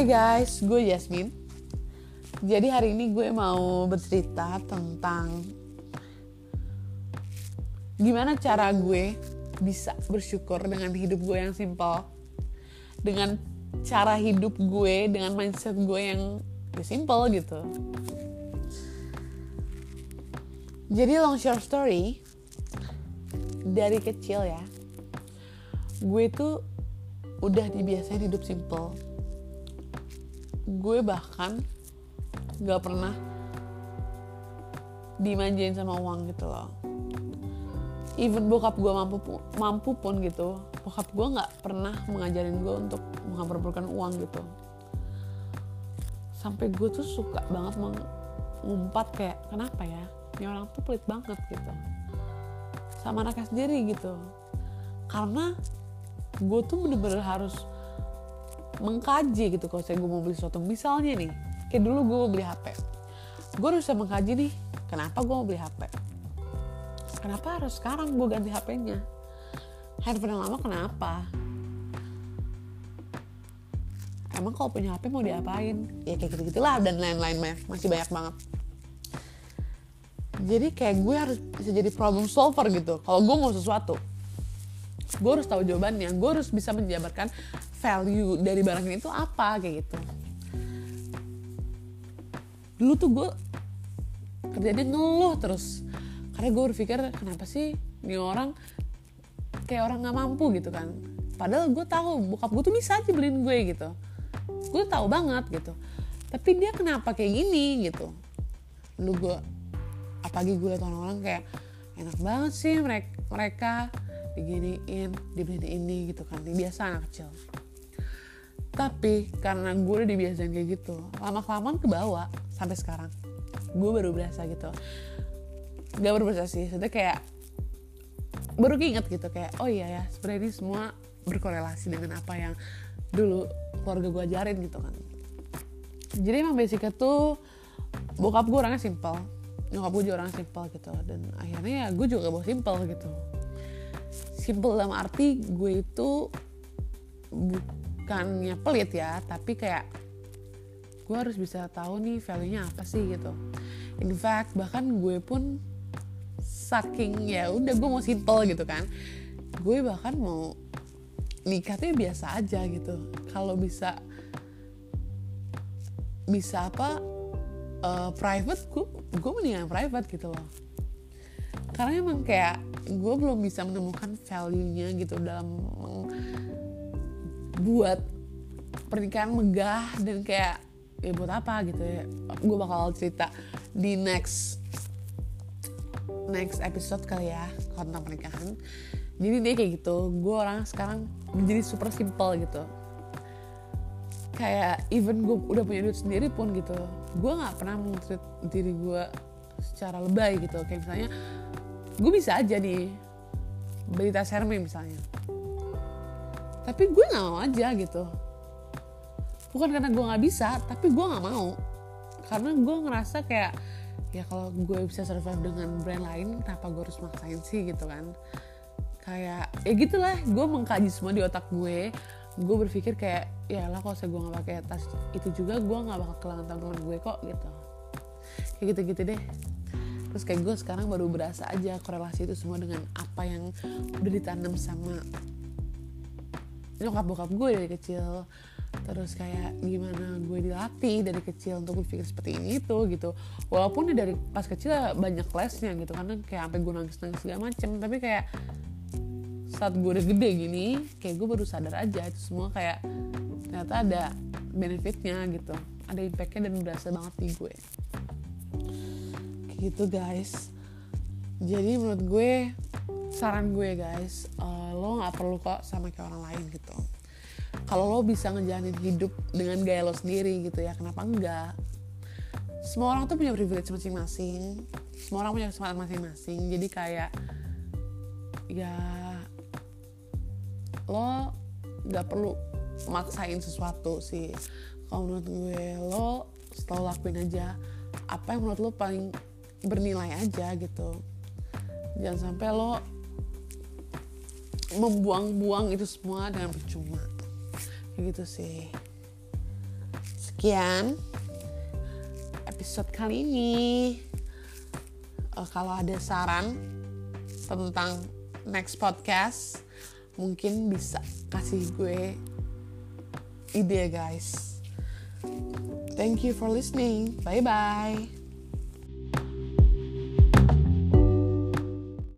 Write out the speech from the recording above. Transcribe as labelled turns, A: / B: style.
A: Hai guys, gue Yasmin. Jadi hari ini gue mau bercerita tentang gimana cara gue bisa bersyukur dengan hidup gue yang simple, dengan cara hidup gue, dengan mindset gue yang ya simple gitu. Jadi long short story, dari kecil ya, gue tuh udah dibiasain hidup simple gue bahkan gak pernah dimanjain sama uang gitu loh. Even bokap gue mampu mampu pun gitu bokap gue nggak pernah mengajarin gue untuk mengambil uang gitu. Sampai gue tuh suka banget mengumpat kayak kenapa ya? Ini orang tuh pelit banget gitu. Sama anaknya sendiri gitu. Karena gue tuh bener-bener harus mengkaji gitu. Kalau saya gue mau beli sesuatu misalnya nih kayak dulu gue mau beli HP gue harus mengkaji nih kenapa gue mau beli HP kenapa harus sekarang gue ganti HP-nya handphone yang lama kenapa? Emang kalau punya HP mau diapain? Ya kayak gitu gitulah dan lain-lain masih banyak banget. Jadi kayak gue harus bisa jadi problem solver gitu. Kalau gue mau sesuatu gue harus tahu jawabannya. Gue harus bisa menjabarkan value dari barang ini tuh apa kayak gitu. Dulu tuh gue kerjanya ngeluh terus. Karena gue berpikir kenapa sih ini orang kayak orang nggak mampu gitu kan? Padahal gue tahu bokap gue tuh bisa aja beliin gue gitu. Gue tahu banget gitu. Tapi dia kenapa kayak gini gitu? Lu gue apalagi gue liat orang-orang kayak enak banget sih mereka mereka diginiin dibeliin ini gitu kan. Biasa anak kecil. Tapi karena gue udah dibiasain kayak gitu lama kelamaan ke bawah sampai sekarang. Gue baru berasa gitu. Gak baru berasa sih sudah kayak baru keinget gitu kayak oh iya ya sebenarnya ini semua berkorelasi dengan apa yang dulu keluarga gue ajarin gitu kan. Jadi emang basicnya tuh bokap gue orangnya simple nyokap gue juga orangnya simple gitu. Dan akhirnya ya gue juga bawa simple gitu simple dalam arti gue itu bukannya pelit ya tapi kayak gue harus bisa tahu nih value-nya apa sih gitu. In fact bahkan gue pun saking ya udah gue mau simple gitu kan. Gue bahkan mau nikah tuh biasa aja gitu. Kalau bisa bisa apa uh, private gue gue mendingan private gitu loh. Karena emang kayak gue belum bisa menemukan value-nya gitu dalam buat pernikahan megah dan kayak ya buat apa? gitu ya. Gue bakal cerita di next next episode kali ya tentang pernikahan. Jadi dia kayak gitu gue orang sekarang menjadi super simple gitu. Kayak even gue udah punya duit sendiri pun gitu gue nggak pernah mengtreat diri gue secara lebay gitu. Kayak misalnya gue bisa aja nih beli tas Hermes misalnya. Tapi gue nggak mau aja gitu. Bukan karena gue nggak bisa tapi gue nggak mau. Karena gue ngerasa kayak ya kalau gue bisa survive dengan brand lain kenapa gue harus maksain sih gitu kan? Kayak ya gitulah gue mengkaji semua di otak gue. Gue berpikir kayak ya lah kalau saya gue nggak pakai tas itu juga gue nggak bakal kehilangan teman-teman gue kok gitu. Kayak gitu-gitu deh terus kayak gue sekarang baru berasa aja korelasi itu semua dengan apa yang udah ditanam sama nyokap bokap gue dari kecil. Terus kayak gimana gue dilatih dari kecil untuk berpikir seperti ini itu gitu. Walaupun dari pas kecil banyak lesnya gitu karena kayak sampai gue nangis nangis segala macem. Tapi kayak saat gue udah gede gini kayak gue baru sadar aja itu semua kayak ternyata ada benefitnya gitu. Ada impactnya dan berasa banget di gue gitu guys. Jadi menurut gue saran gue guys uh, lo nggak perlu kok sama kayak orang lain gitu. Kalau lo bisa ngejalanin hidup dengan gaya lo sendiri gitu ya kenapa enggak? Semua orang tuh punya privilege masing-masing. Semua orang punya kesempatan masing-masing. Jadi kayak ya lo nggak perlu maksain sesuatu sih. Kalau menurut gue lo selalu lakuin aja apa yang menurut lo paling bernilai aja gitu. Jangan sampai lo membuang-buang itu semua dengan percuma. Gitu sih. Sekian episode kali ini. Uh, kalau ada saran tentang next podcast mungkin bisa kasih gue ide guys. Thank you for listening. Bye bye